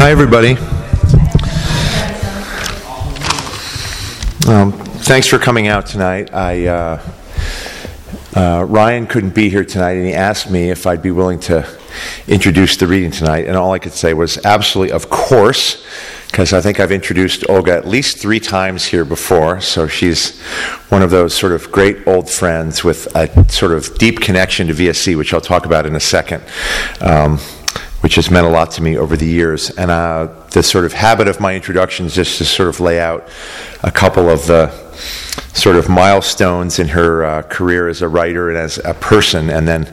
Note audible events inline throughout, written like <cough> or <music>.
Hi, everybody. Um, thanks for coming out tonight. I, uh, uh, Ryan couldn't be here tonight, and he asked me if I'd be willing to introduce the reading tonight. And all I could say was absolutely, of course, because I think I've introduced Olga at least three times here before. So she's one of those sort of great old friends with a sort of deep connection to VSC, which I'll talk about in a second. Um, which has meant a lot to me over the years. And uh, the sort of habit of my introductions just to sort of lay out a couple of the sort of milestones in her uh, career as a writer and as a person, and then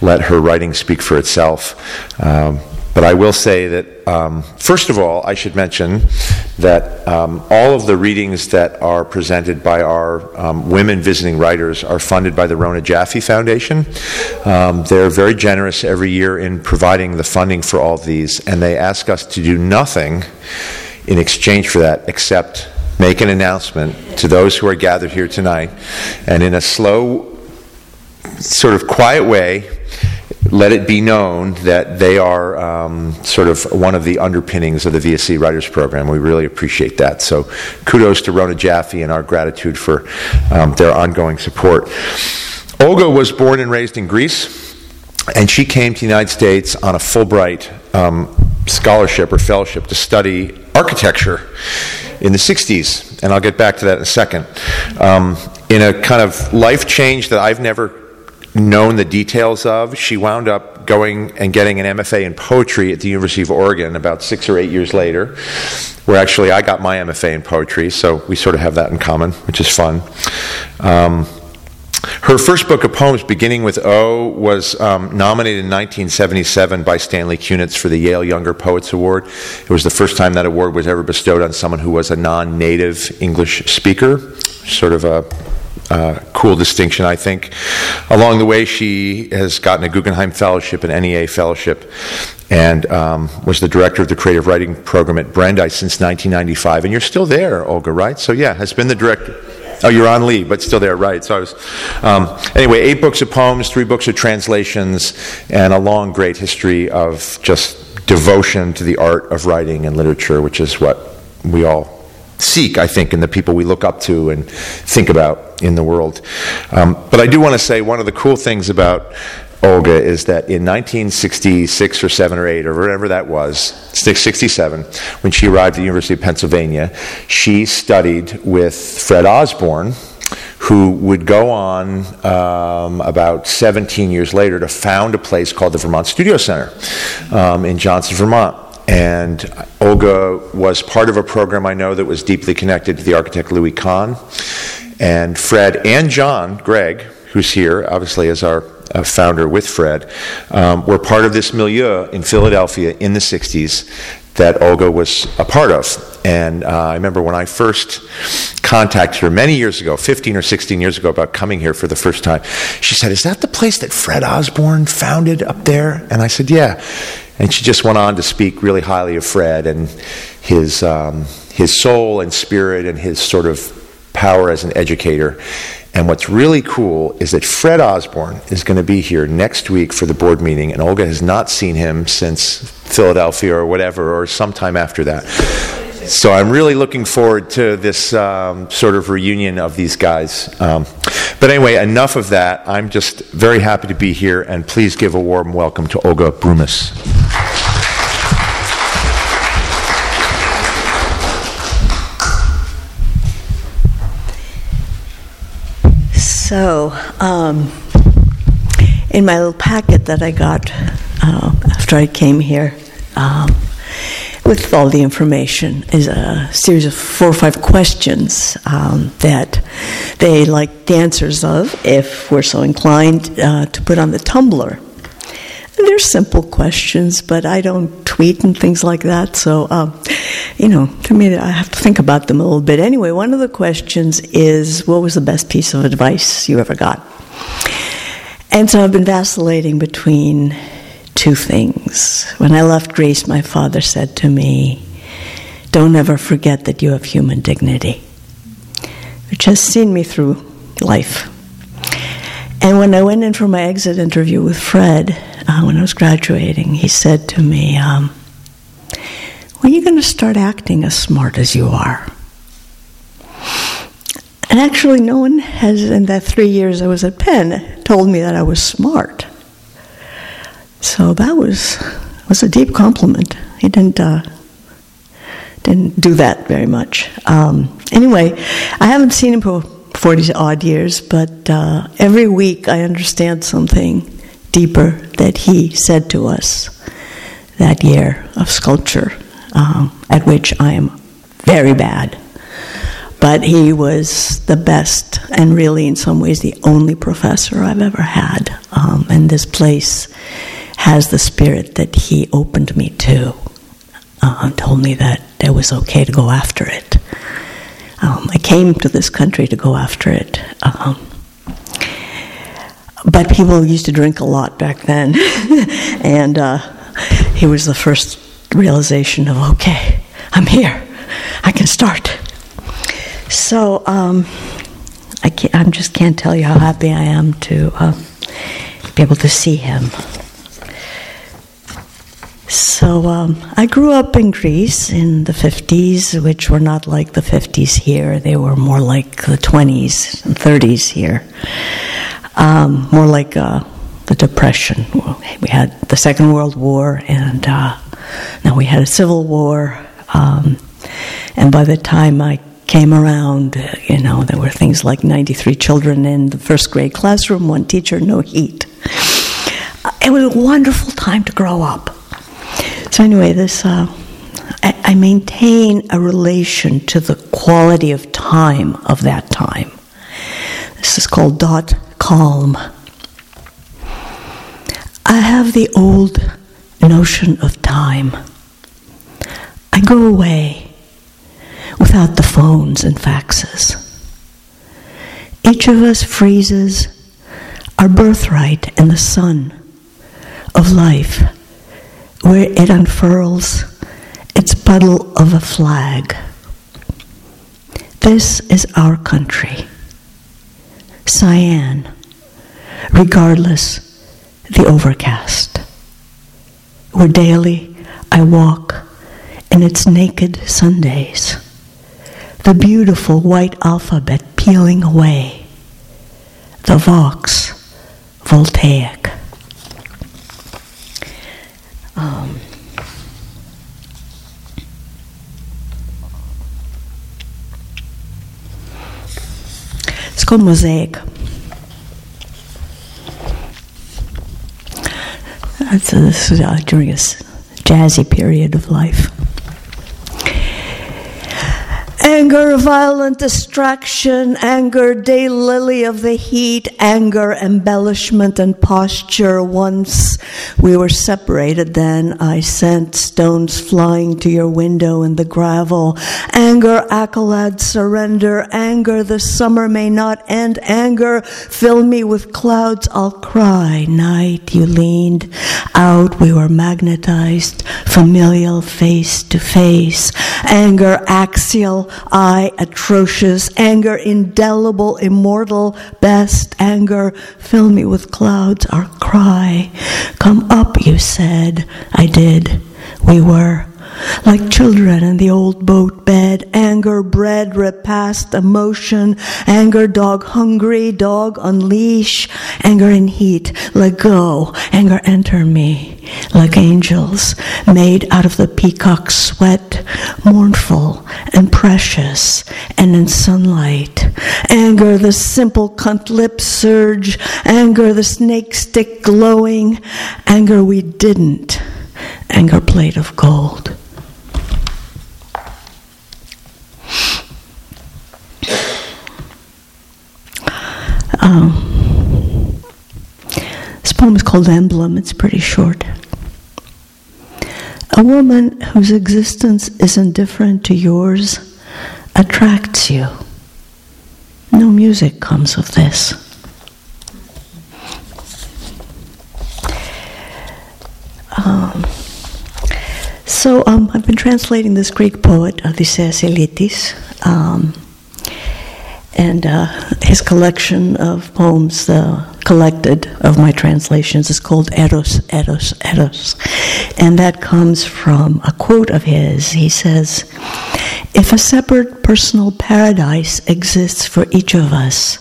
let her writing speak for itself. Um, but I will say that, um, first of all, I should mention that um, all of the readings that are presented by our um, women visiting writers are funded by the Rona Jaffe Foundation. Um, they're very generous every year in providing the funding for all of these, and they ask us to do nothing in exchange for that except make an announcement to those who are gathered here tonight, and in a slow, sort of quiet way, let it be known that they are um, sort of one of the underpinnings of the VSC Writers Program. We really appreciate that. So kudos to Rona Jaffe and our gratitude for um, their ongoing support. Olga was born and raised in Greece, and she came to the United States on a Fulbright um, scholarship or fellowship to study architecture in the 60s, and I'll get back to that in a second. Um, in a kind of life change that I've never known the details of. She wound up going and getting an MFA in poetry at the University of Oregon about six or eight years later, where actually I got my MFA in poetry, so we sort of have that in common, which is fun. Um, her first book of poems, beginning with O, was um, nominated in 1977 by Stanley Kunitz for the Yale Younger Poets Award. It was the first time that award was ever bestowed on someone who was a non native English speaker, sort of a uh, cool distinction, I think. Along the way, she has gotten a Guggenheim Fellowship, an NEA Fellowship, and um, was the director of the creative writing program at Brandeis since 1995. And you're still there, Olga, right? So, yeah, has been the director. Oh, you're on leave, but still there, right? So I was. Um, anyway, eight books of poems, three books of translations, and a long, great history of just devotion to the art of writing and literature, which is what we all seek, I think, in the people we look up to and think about in the world. Um, but I do want to say one of the cool things about Olga is that in 1966 or 7 or 8 or whatever that was, 67, when she arrived at the University of Pennsylvania, she studied with Fred Osborne, who would go on um, about 17 years later to found a place called the Vermont Studio Center um, in Johnson, Vermont. And Olga was part of a program I know that was deeply connected to the architect Louis Kahn. And Fred and Jon Gregg, who's here, obviously, as our uh, founder with Fred, um, were part of this milieu in Philadelphia in the 60s that Olga was a part of. And uh, I remember when I first contacted her many years ago, 15 or 16 years ago, about coming here for the first time, she said, Is that the place that Fred Osborne founded up there? And I said, Yeah. And she just went on to speak really highly of Fred and his, um, his soul and spirit and his sort of power as an educator. And what's really cool is that Fred Osborne is going to be here next week for the board meeting, and Olga has not seen him since Philadelphia or whatever, or sometime after that. So I'm really looking forward to this um, sort of reunion of these guys. Um, but anyway, enough of that. I'm just very happy to be here, and please give a warm welcome to Olga Broumas. So, um, in my little packet that I got uh, after I came here, um, with all the information, is a series of four or five questions um, that they like the answers of, if we're so inclined, uh, to put on the Tumblr. They're simple questions, but I don't tweet and things like that, so um, you know, to me, I have to think about them a little bit. Anyway, one of the questions is what was the best piece of advice you ever got? And so I've been vacillating between two things. When I left Greece, my father said to me, Don't ever forget that you have human dignity, which has seen me through life. And when I went in for my exit interview with Fred, uh, when I was graduating, he said to me, um, when are you going to start acting as smart as you are? And actually, no one has, in that three years I was at Penn, told me that I was smart. So that was was a deep compliment. He didn't uh, didn't do that very much. Um, anyway, I haven't seen him for forty odd years, but uh, every week I understand something deeper that he said to us that year of sculpture, um, at which I am very bad. But he was the best, and really, in some ways, the only professor I've ever had. Um, and this place has the spirit that he opened me to, uh, told me that it was okay to go after it. Um, I came to this country to go after it. Um, but people used to drink a lot back then. <laughs> and uh, he was the first realization of, okay, I'm here, I can start. So um, I, can't, I just can't tell you how happy I am to uh, be able to see him. So um, I grew up in Greece in the 50s, which were not like the 50s here. They were more like the 20s and 30s here. Um, more like uh, the Depression. We had the Second World War, and uh, now we had a Civil War. Um, and by the time I came around, uh, you know, there were things like 93 children in the first grade classroom, one teacher, no heat. It was a wonderful time to grow up. So, anyway, this. Uh, I maintain a relation to the quality of time of that time. This is called dot calm. I have the old notion of time. I go away without the phones and faxes. Each of us freezes our birthright in the sun of life where it unfurls its puddle of a flag. This is our country, cyan, regardless the overcast, where daily I walk in its naked Sundays, the beautiful white alphabet peeling away, the vox voltaic. Um, That's a, this is uh, during a jazzy period of life anger, violent distraction, anger, day lily of the heat, anger, embellishment, and posture. Once we were separated, then I sent stones flying to your window in the gravel. Anger, accolade, surrender, anger, the summer may not end. Anger, fill me with clouds, I'll cry. Night, you leaned out, we were magnetized, familial face to face. Anger, axial, I, atrocious, anger, indelible, immortal, best, anger, fill me with clouds, our cry. Come up, you said. I did. We were like children in the old boat bed, anger, bred repast, emotion, anger, dog hungry, dog unleash, anger in heat, let go, anger enter me, like angels, made out of the peacock's sweat, mournful and precious, and in sunlight, anger, the simple cunt lip surge, anger, the snake stick glowing, anger we didn't, anger plate of gold. Um, this poem is called Emblem, it's pretty short. A woman whose existence is indifferent to yours attracts you. No music comes of this. Um, so um, I've been translating this Greek poet, Odysseus Elytis. Um, And uh, his collection of poems, uh, collected of my translations, is called Eros, Eros, Eros. And that comes from a quote of his. He says, If a separate personal paradise exists for each of us,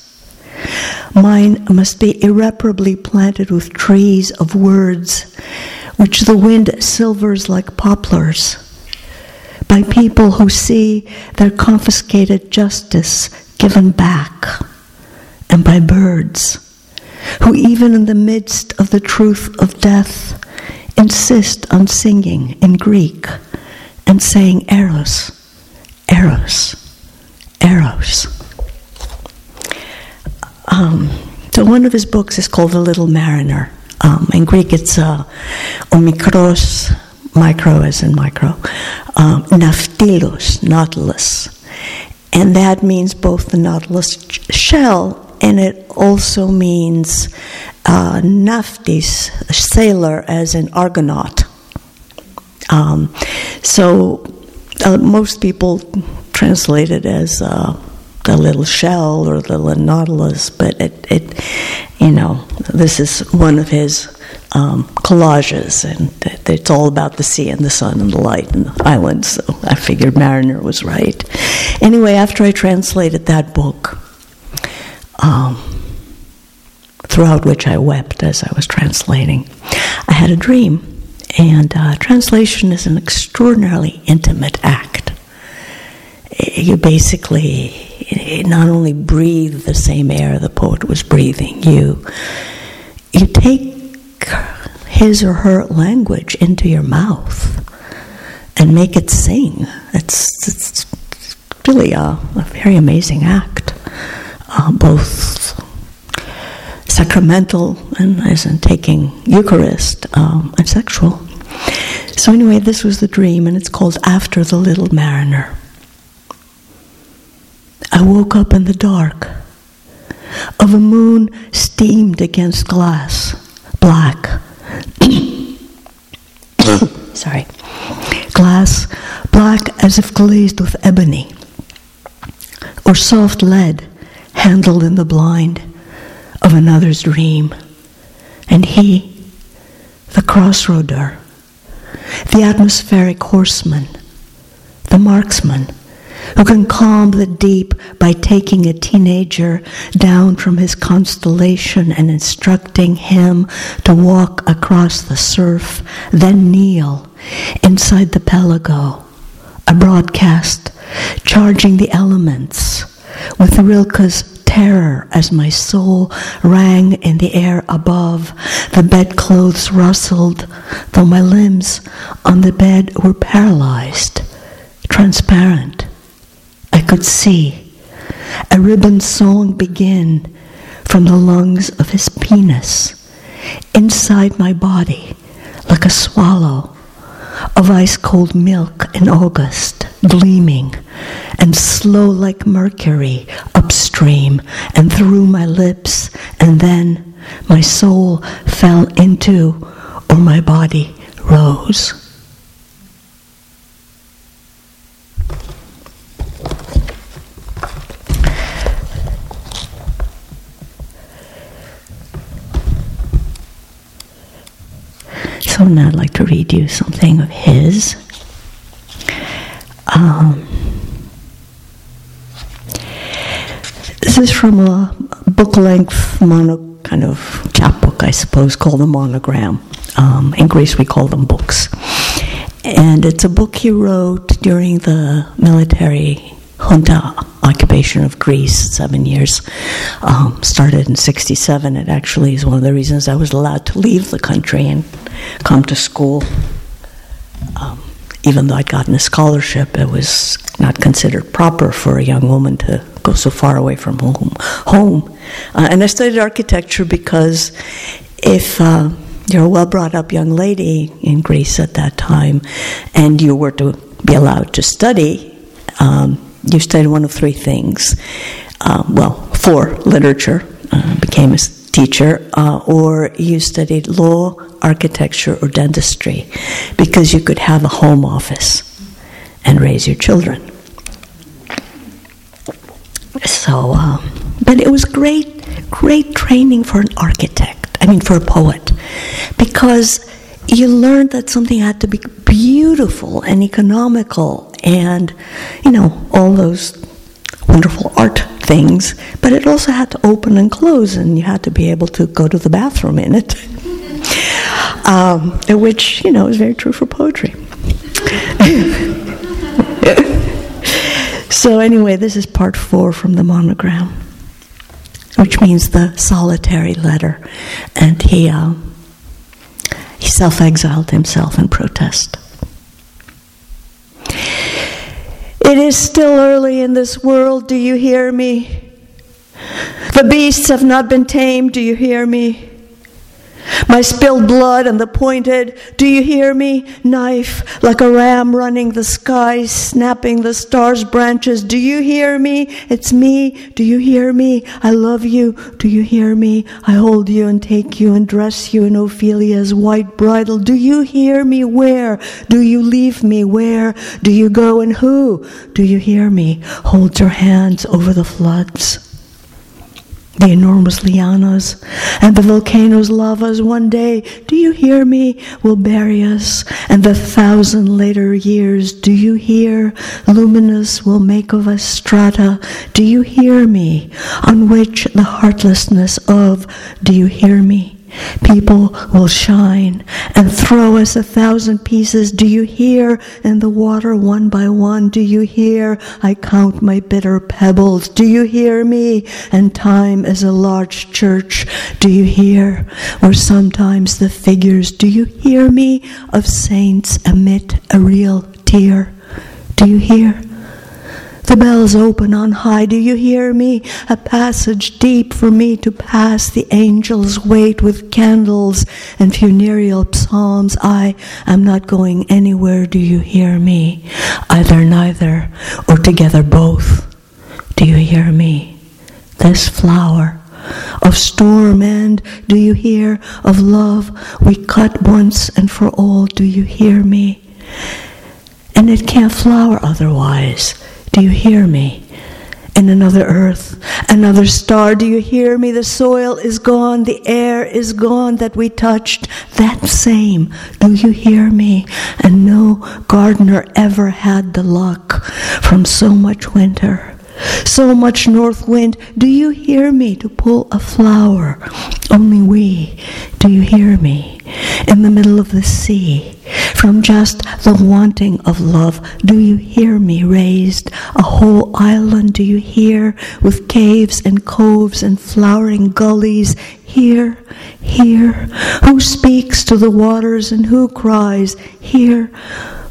mine must be irreparably planted with trees of words, which the wind silvers like poplars by people who see their confiscated justice given back, and by birds who, even in the midst of the truth of death, insist on singing in Greek and saying Eros, Eros, Eros. Um, so one of his books is called The Little Mariner. Um, in Greek, it's uh, Omikros micro as in micro, um, nautilus. And that means both the nautilus shell and it also means uh, naftis, sailor, as an argonaut. Um, so uh, most people translate it as uh, the little shell or the little nautilus, but it, it, you know, this is one of his um, collages, and it's all about the sea and the sun and the light and the islands. So I figured Mariner was right. Anyway, after I translated that book, um, throughout which I wept as I was translating, I had a dream. And uh, translation is an extraordinarily intimate act. You basically not only breathe the same air the poet was breathing, you you take his or her language into your mouth and make it sing. It's, it's really a, a very amazing act, uh, both sacramental and as in taking Eucharist um, and sexual. So, anyway, this was the dream, and it's called After the Little Mariner. I woke up in the dark of a moon steamed against glass black. <coughs> Sorry. Glass, black as if glazed with ebony, or soft lead handled in the blind of another's dream. And he, the crossroader, the atmospheric horseman, the marksman, who can calm the deep by taking a teenager down from his constellation and instructing him to walk across the surf, then kneel inside the pelago, a broadcast charging the elements with Rilke's terror as my soul rang in the air above. The bedclothes rustled, though my limbs on the bed were paralyzed, transparent could see a ribbon song begin from the lungs of his penis inside my body like a swallow of ice cold milk in August, gleaming and slow like mercury upstream and through my lips, and then my soul fell into, or my body rose. So I'd like to read you something of his. Um, this is from a book length mono kind of chapbook, I suppose, called a monogram. Um, in Greece, we call them books. And it's a book he wrote during the military junta occupation of Greece, seven years. Um, started in 67. It actually is one of the reasons I was allowed to leave the country and come to school. Um, even though I'd gotten a scholarship, it was not considered proper for a young woman to go so far away from home. home. Uh, and I studied architecture because if uh, you're a well brought up young lady in Greece at that time and you were to be allowed to study, um, you studied one of three things. Um, well, four literature, uh, became a teacher, uh, or you studied law, architecture, or dentistry because you could have a home office and raise your children. So, um, but it was great, great training for an architect. I mean, for a poet, because you learned that something had to be beautiful and economical, and you know all those wonderful art things. But it also had to open and close, and you had to be able to go to the bathroom in it. <laughs> um, which you know is very true for poetry. <laughs> so anyway, this is part four from the monogram, which means the solitary letter, and he uh, he self-exiled himself in protest. It is still early in this world. Do you hear me? The beasts have not been tamed. Do you hear me? My spilled blood and the pointed, do you hear me? Knife like a ram running the sky, snapping the stars' branches. Do you hear me? It's me. Do you hear me? I love you. Do you hear me? I hold you and take you and dress you in Ophelia's white bridal. Do you hear me? Where? Do you leave me? Where? Do you go and who? Do you hear me? Hold your hands over the floods the enormous lianas and the volcano's lavas. One day, do you hear me, will bury us, and the thousand later years, do you hear, luminous will make of us strata, do you hear me, on which the heartlessness of, do you hear me, People will shine and throw us a thousand pieces. Do you hear? In the water, one by one. Do you hear? I count my bitter pebbles. Do you hear me? And time is a large church. Do you hear? Or sometimes the figures, do you hear me? Of saints emit a real tear. Do you hear? The bells open on high. Do you hear me? A passage deep for me to pass. The angels wait with candles and funereal psalms. I am not going anywhere. Do you hear me? Either neither or together both. Do you hear me? This flower of storm and do you hear of love we cut once and for all do you hear me and it can't flower otherwise do you hear me? In another earth, another star, do you hear me? The soil is gone, the air is gone that we touched, that same. Do you hear me? And no gardener ever had the luck from so much winter so much north wind. Do you hear me to pull a flower? Only we. Do you hear me? In the middle of the sea, from just the wanting of love, do you hear me raised? A whole island, do you hear? With caves and coves and flowering gullies. Here, here. Who speaks to the waters and who cries? Here.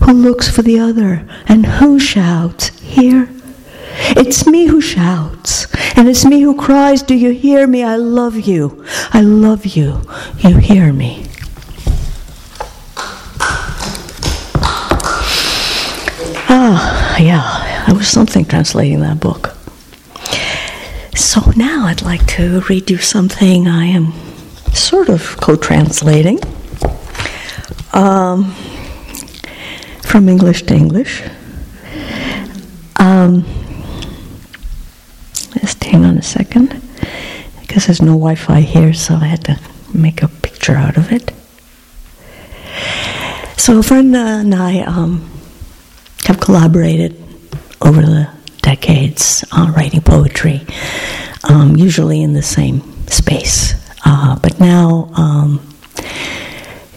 Who looks for the other and who shouts? Here. It's me who shouts, and it's me who cries, Do you hear me? I love you. I love you. You hear me. Ah, yeah, it was something translating that book. So now I'd like to read you something I am sort of co translating um, from English to English. Um, hang on a second. Because there's no Wi Fi here, so I had to make a picture out of it. So, a friend and I um, have collaborated over the decades on writing poetry, um, usually in the same space. Uh, but now um,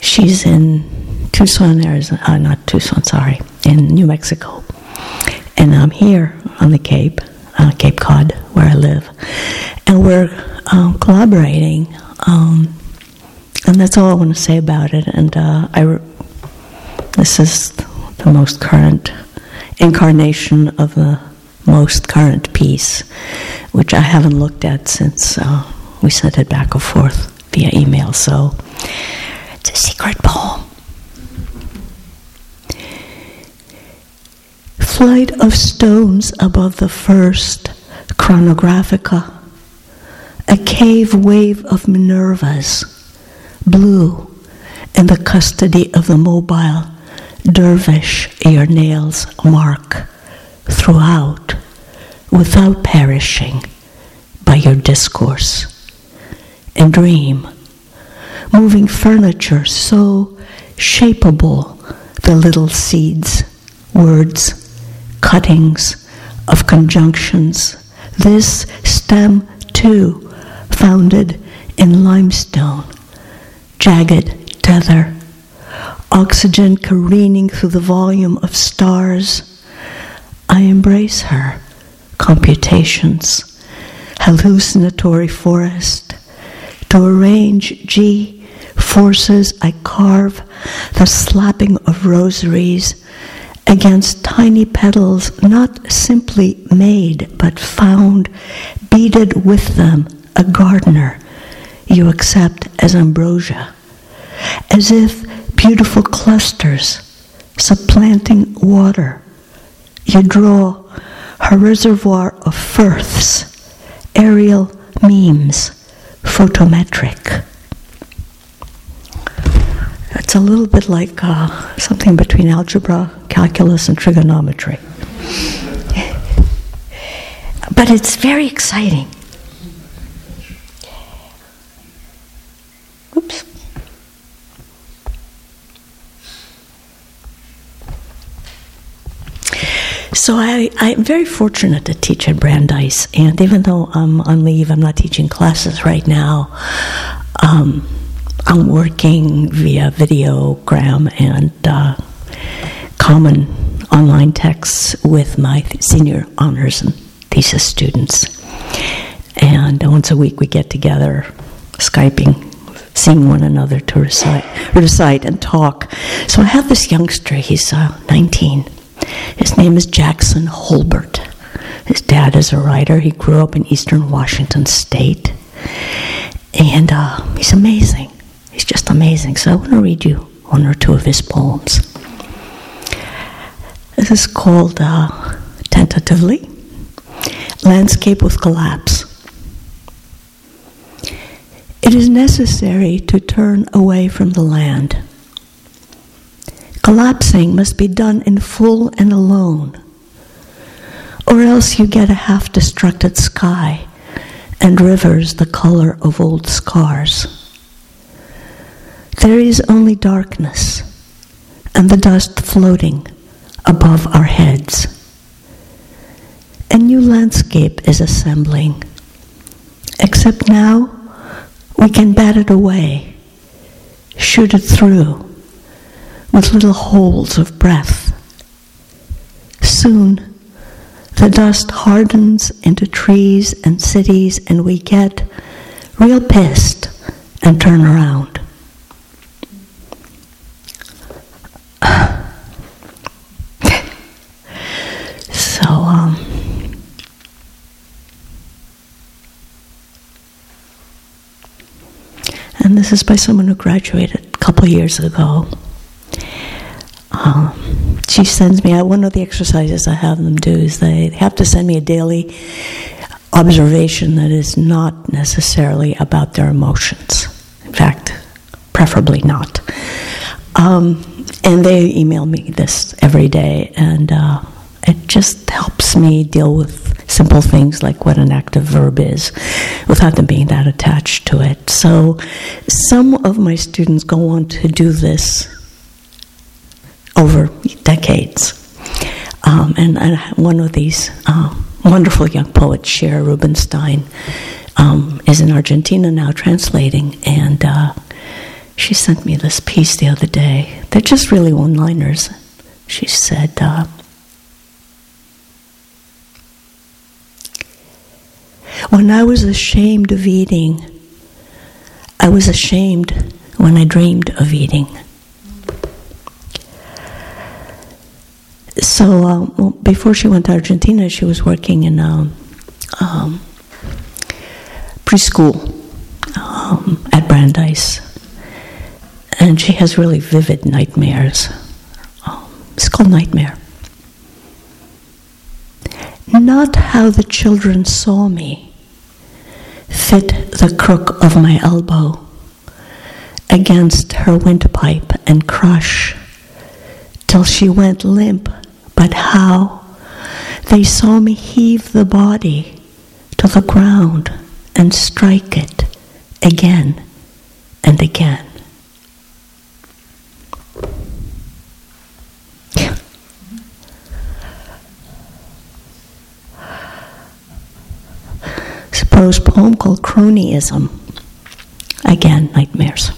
she's in Tucson, Arizona, uh, not Tucson, sorry, in New Mexico. And I'm here on the Cape uh, Cape Cod, where I live, and we're um, collaborating. Um, and that's all I want to say about it. And uh, I, re- this is the most current incarnation of the most current piece, which I haven't looked at since uh, we sent it back and forth via email. So it's a secret poem. Flight of stones above the first chronographica, a cave wave of Minervas, blue in the custody of the mobile dervish your nails mark throughout without perishing by your discourse. And dream, moving furniture so shapeable, the little seeds, words, cuttings of conjunctions. This stem, too, founded in limestone, jagged tether, oxygen careening through the volume of stars. I embrace her, computations, hallucinatory forest. To arrange G forces, I carve the slapping of rosaries against tiny petals not simply made but found, beaded with them, a gardener you accept as ambrosia, as if beautiful clusters supplanting water. You draw her reservoir of firths, aerial memes, photometric. It's a little bit like uh, something between algebra, calculus, and trigonometry. but it's very exciting. Oops. So I, I'm very fortunate to teach at Brandeis, and even though I'm on leave, I'm not teaching classes right now. Um, I'm working via videogram and uh, common online texts with my senior honors and thesis students. And once a week we get together, Skyping, seeing one another to recite, recite and talk. So I have this youngster, he's uh, 19. His name is Jackson Holbert. His dad is a writer. He grew up in eastern Washington state. And uh, he's amazing. He's just amazing. So I want to read you one or two of his poems. This is called, uh, tentatively, Landscape with Collapse. It is necessary to turn away from the land. Collapsing must be done in full and alone, or else you get a half destructed sky and rivers the color of old scars. There is only darkness and the dust floating above our heads. A new landscape is assembling, except now we can bat it away, shoot it through with little holes of breath. Soon, the dust hardens into trees and cities, and we get real pissed and turn around. So, um, and this is by someone who graduated a couple years ago. Um, she sends me, I, one of the exercises I have them do is they have to send me a daily observation that is not necessarily about their emotions. In fact, preferably not. Um, and they email me this every day, and uh, it just helps me deal with simple things like what an active verb is without them being that attached to it. So, some of my students go on to do this over decades. Um, and, and, one of these uh, wonderful young poets, Cher Rubinstein, um, is in Argentina now translating, and uh, she sent me this piece the other day. They're just really one liners. She said, uh, When I was ashamed of eating, I was ashamed when I dreamed of eating. So uh, well, before she went to Argentina, she was working in a um, um, preschool um, at Brandeis, and she has really vivid nightmares. Um, it's called nightmare. Not how the children saw me fit the crook of my elbow against her windpipe and crush till she went limp but how they saw me heave the body to the ground and strike it again and again. Suppose poem called Cronyism. Again, nightmares.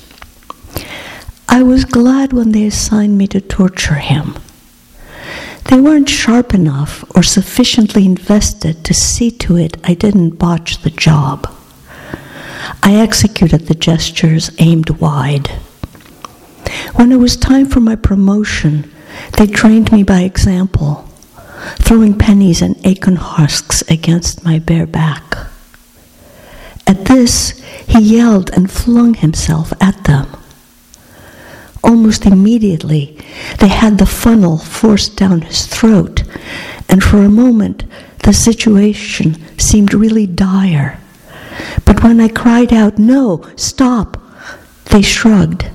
I was glad when they assigned me to torture him. They weren't sharp enough or sufficiently invested to see to it I didn't botch the job. I executed the gestures aimed wide. When it was time for my promotion, they trained me by example, throwing pennies and acorn husks against my bare back. At this, he yelled and flung himself at them. Almost immediately, they had the funnel forced down his throat, and for a moment, the situation seemed really dire. But when I cried out, No, stop, they shrugged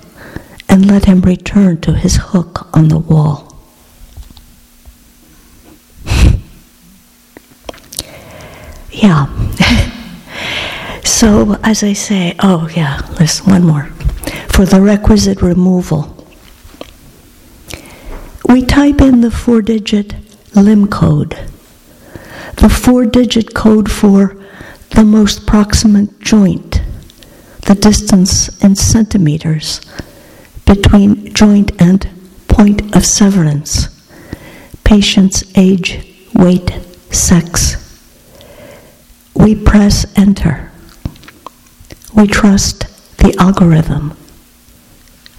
and let him return to his hook on the wall. <laughs> yeah. <laughs> so, as I say, oh, yeah, listen, one more. For the requisite removal, we type in the four digit limb code, the four digit code for the most proximate joint, the distance in centimeters between joint and point of severance, patient's age, weight, sex. We press enter. We trust the algorithm.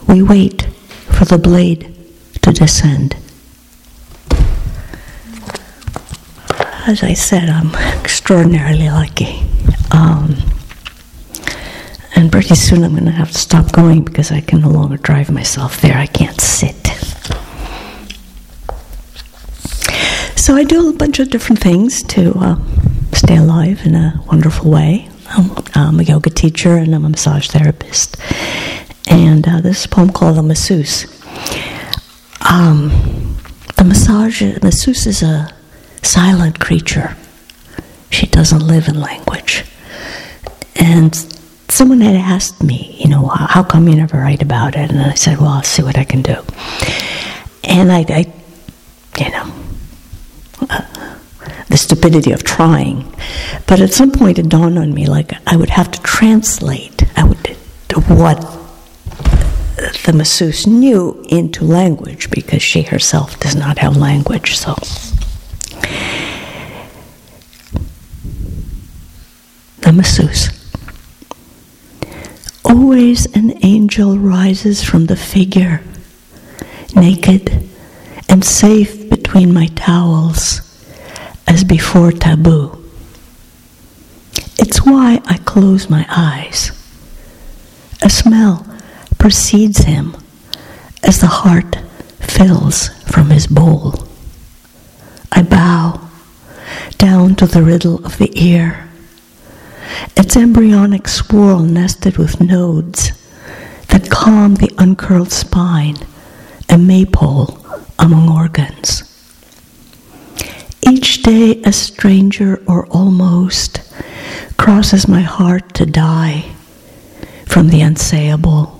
We wait for the blade to descend. As I said, I'm <laughs> extraordinarily lucky. Um, and pretty soon I'm going to have to stop going because I can no longer drive myself there. I can't sit. So I do a bunch of different things to uh, stay alive in a wonderful way. I'm a yoga teacher and I'm a massage therapist. And uh, this poem called The Masseuse. Um, the massage, masseuse is a silent creature. She doesn't live in language. And someone had asked me, you know, how come you never write about it? And I said, well, I'll see what I can do. And I, I you know, the stupidity of trying. But at some point it dawned on me like I would have to translate I would, what the masseuse knew into language because she herself does not have language. So the masseuse. Always an angel rises from the figure, naked and safe between my towels, as before taboo. It's why I close my eyes. A smell precedes him as the heart fills from his bowl. I bow down to the riddle of the ear, its embryonic swirl nested with nodes that calm the uncurled spine, a maypole among organs. Each day, a stranger or almost crosses my heart to die from the unsayable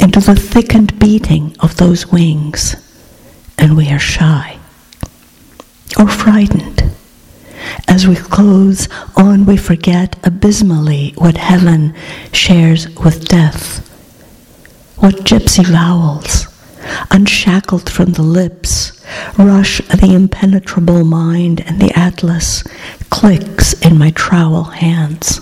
into the thickened beating of those wings, and we are shy or frightened. As we close on, we forget abysmally what heaven shares with death. What gypsy vowels, unshackled from the lips, rush the impenetrable mind, and the atlas clicks in my trowel hands.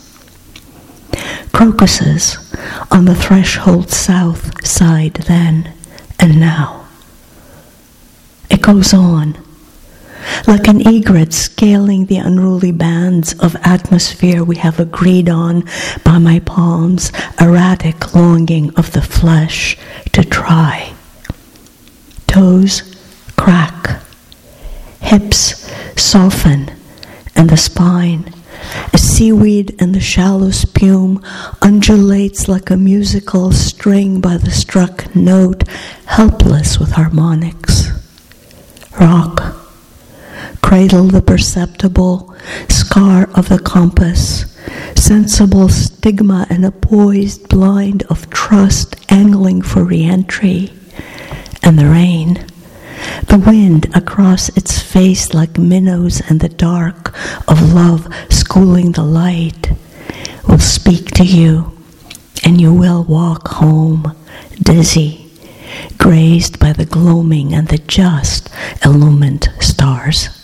Crocuses on the threshold south side then and now. It goes on like an egret scaling the unruly bands of atmosphere we have agreed on by my palms, erratic longing of the flesh to try. Toes crack, hips soften, and the spine, a seaweed in the shallow spume, undulates like a musical string by the struck note, helpless with harmonics. Rock cradle the perceptible scar of the compass, sensible stigma and a poised blind of trust angling for reentry, and the rain. The wind across its face like minnows and the dark of love schooling the light will speak to you, and you will walk home dizzy, grazed by the gloaming and the just illumined stars.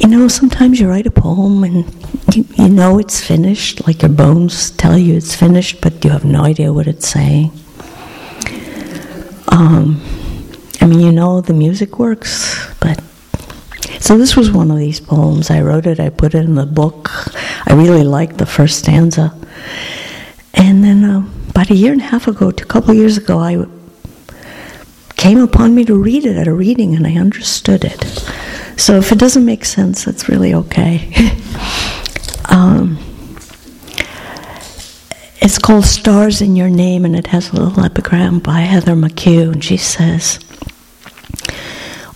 You know, sometimes you write a poem and you, you know it's finished, like your bones tell you it's finished, but you have no idea what it's saying. Um, I mean, you know the music works, but. So this was one of these poems. I wrote it, I put it in the book. I really liked the first stanza. And then um, about a year and a half ago, a couple of years ago, I came upon me to read it at a reading and I understood it. So if it doesn't make sense, that's really okay. <laughs> um, it's called Stars in Your Name, and it has a little epigram by Heather McHugh, and she says,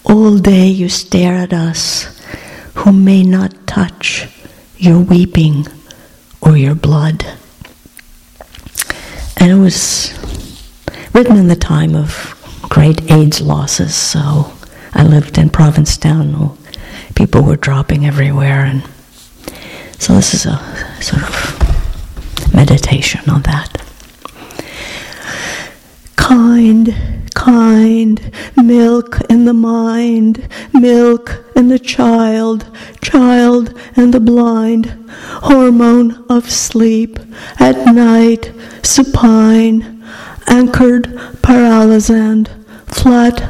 All day you stare at us who may not touch your weeping or your blood. And it was written in the time of great AIDS losses, so I lived in Provincetown. People were dropping everywhere, and so this is a sort of meditation on that. Kind, kind, milk in the mind, milk in the child, child and the blind, hormone of sleep, at night, supine, anchored paralysand, flat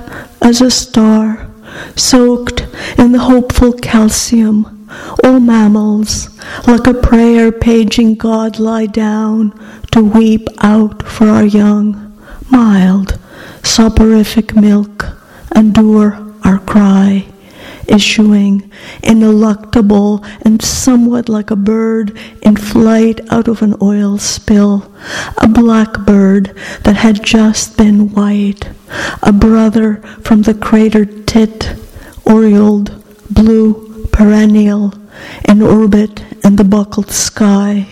as a star, soaked in the hopeful calcium. All mammals, like a prayer paging God, lie down to weep out for our young. Mild, soporific milk, endure our cry, issuing ineluctable and somewhat like a bird in flight out of an oil spill, a blackbird that had just been white. A brother from the crater tit, aureoled, blue, perennial, in orbit in the buckled sky.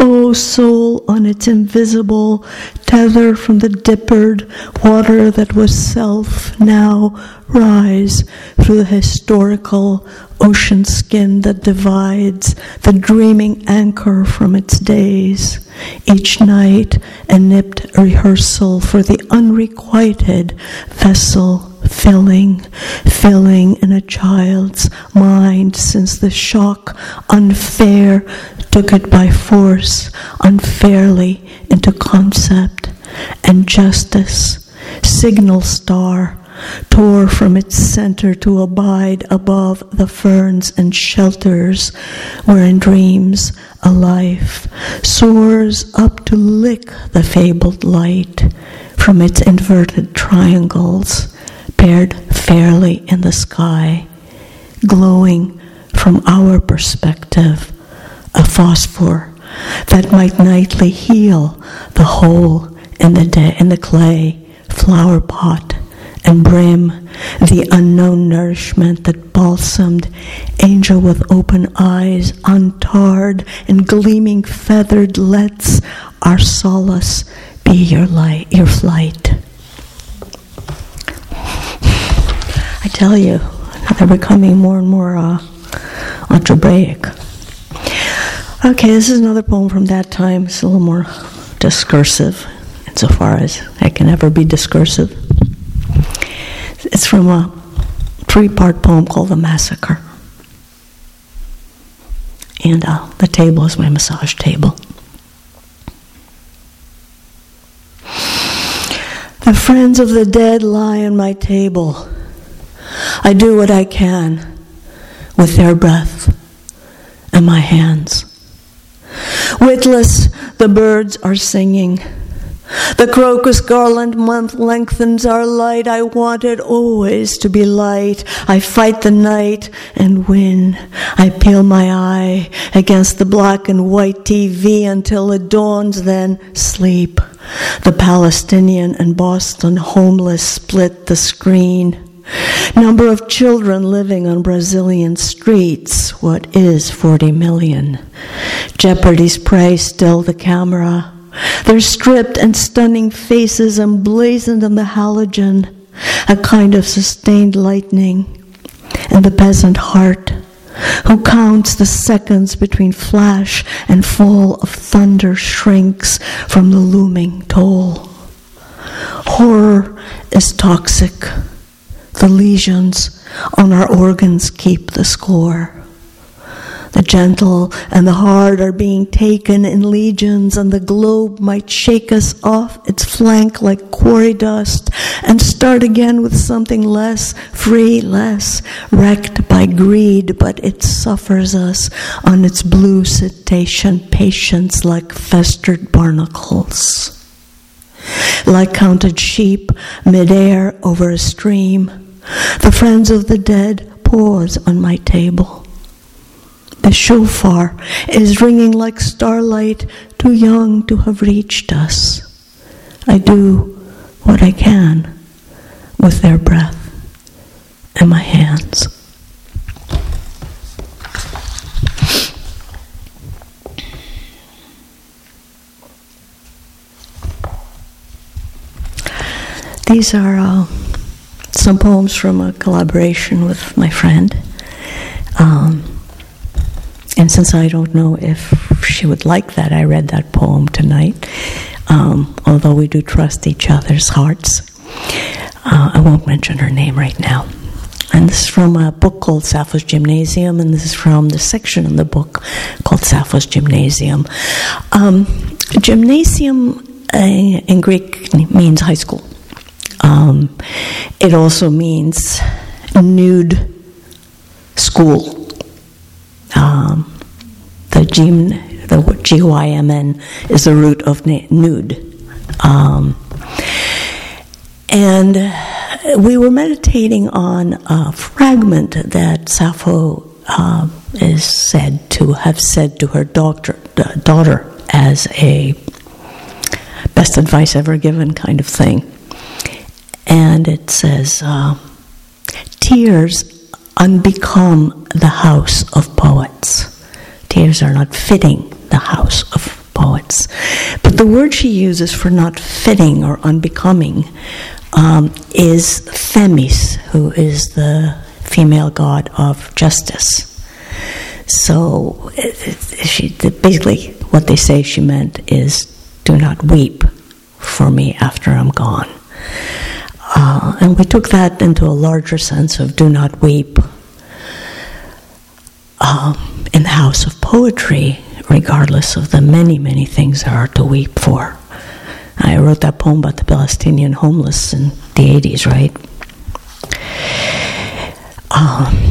O oh, soul on its invisible tether from the dippered water that was self, now rise through the historical ocean skin that divides the dreaming anchor from its days. Each night, a nipped rehearsal for the unrequited vessel filling, filling in a child's mind since the shock unfair took it by force, unfairly into concept. And justice, signal star tore from its center to abide above the ferns and shelters where in dreams a life soars up to lick the fabled light from its inverted triangles paired fairly in the sky glowing from our perspective a phosphor that might nightly heal the hole in the, de- in the clay flower pot and brim, the unknown nourishment that balsamed, angel with open eyes, untarred and gleaming feathered, lets our solace be your light, your flight. I tell you, they're becoming more and more uh, algebraic. Okay, this is another poem from that time. It's a little more discursive, insofar as I can ever be discursive. It's from a three part poem called The Massacre. And uh, the table is my massage table. The friends of the dead lie on my table. I do what I can with their breath and my hands. Witless, the birds are singing. The crocus garland month lengthens our light. I want it always to be light. I fight the night and win. I peel my eye against the black and white TV until it dawns, then sleep. The Palestinian and Boston homeless split the screen. Number of children living on Brazilian streets, what is 40 million? Jeopardy's prey still the camera. Their stripped and stunning faces emblazoned in the halogen, a kind of sustained lightning. And the peasant heart, who counts the seconds between flash and fall of thunder, shrinks from the looming toll. Horror is toxic. The lesions on our organs keep the score. The gentle and the hard are being taken in legions, and the globe might shake us off its flank like quarry dust and start again with something less free, less wrecked by greed, but it suffers us on its blue cetacean patience like festered barnacles. Like counted sheep midair over a stream, the friends of the dead pause on my table. The shofar is ringing like starlight, too young to have reached us. I do what I can with their breath and my hands. These are uh, some poems from a collaboration with my friend. Um, and since I don't know if she would like that, I read that poem tonight. Um, although we do trust each other's hearts, uh, I won't mention her name right now. And this is from a book called Sappho's Gymnasium, and this is from the section in the book called Sappho's Gymnasium. Um, gymnasium uh, in Greek means high school. Um, it also means nude school. Um, the gym, the G Y M N, is the root of nude. Um, and we were meditating on a fragment that Sappho uh, is said to have said to her doctor, daughter as a best advice ever given kind of thing. And it says, uh, Tears unbecome the house of poets. Tears are not fitting the house of poets. But the word she uses for not fitting or unbecoming um, is Themis, who is the female god of justice. So she, basically, what they say she meant is do not weep for me after I'm gone. Uh, and we took that into a larger sense of do not weep um, in the house of poetry, regardless of the many, many things there are to weep for. I wrote that poem about the Palestinian homeless in the 80s, right? Um,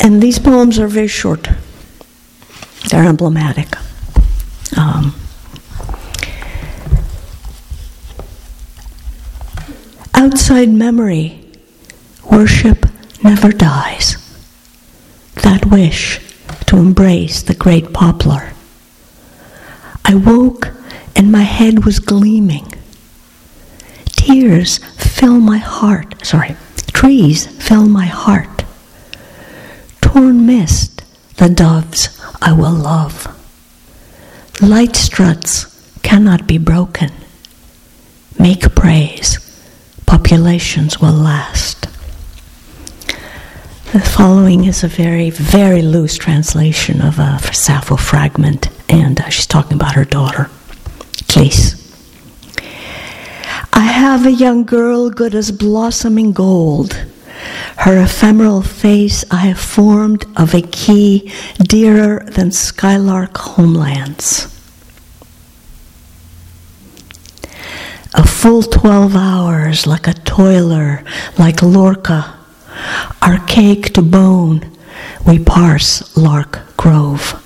and these poems are very short, they're emblematic. Um, outside memory, worship never dies. That wish to embrace the great poplar. I woke and my head was gleaming. Tears fill my heart. Sorry, trees fill my heart. Torn mist, the doves I will love. Light struts cannot be broken. Make praise populations will last. The following is a very, very loose translation of a Sappho fragment, and uh, she's talking about her daughter, Cleis. I have a young girl good as blossoming gold. Her ephemeral face I have formed of a key dearer than skylark homelands. A full 12 hours like a toiler, like Lorca. Archaic to bone, we parse Lark Grove.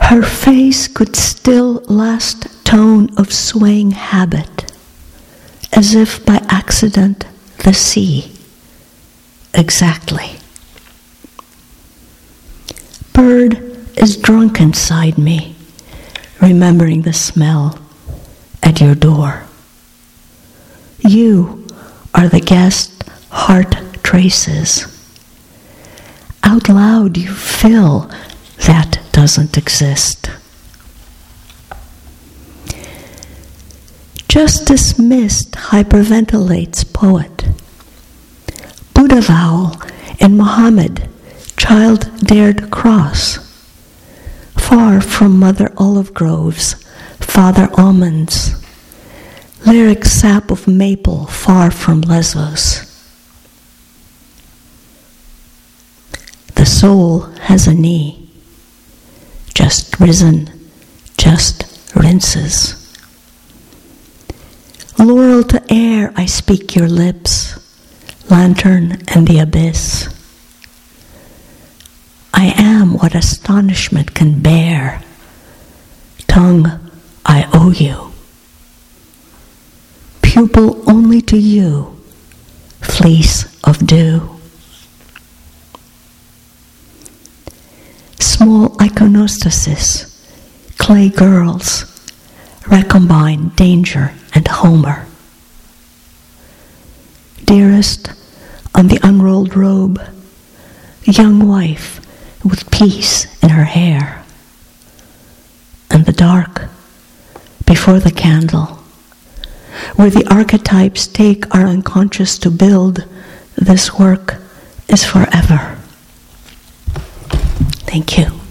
Her face could still last tone of swaying habit, as if by accident the sea. Exactly. Bird is drunk inside me remembering the smell at your door. You are the guest heart traces. Out loud, you fill that doesn't exist. Just dismissed hyperventilates poet. Buddha vowel and Muhammad, child dared cross. Far from mother olive groves, father almonds. Lyric sap of maple far from Lesbos. The soul has a knee, just risen, just rinses. Laurel to air, I speak your lips, lantern and the abyss. I am what astonishment can bear. Tongue, I owe you. Pupil only to you, fleece of dew. Small iconostasis, clay girls, recombine danger and Homer. Dearest, on the unrolled robe, young wife with peace in her hair, and the dark before the candle, where the archetypes take our unconscious to build, this work is forever. Thank you.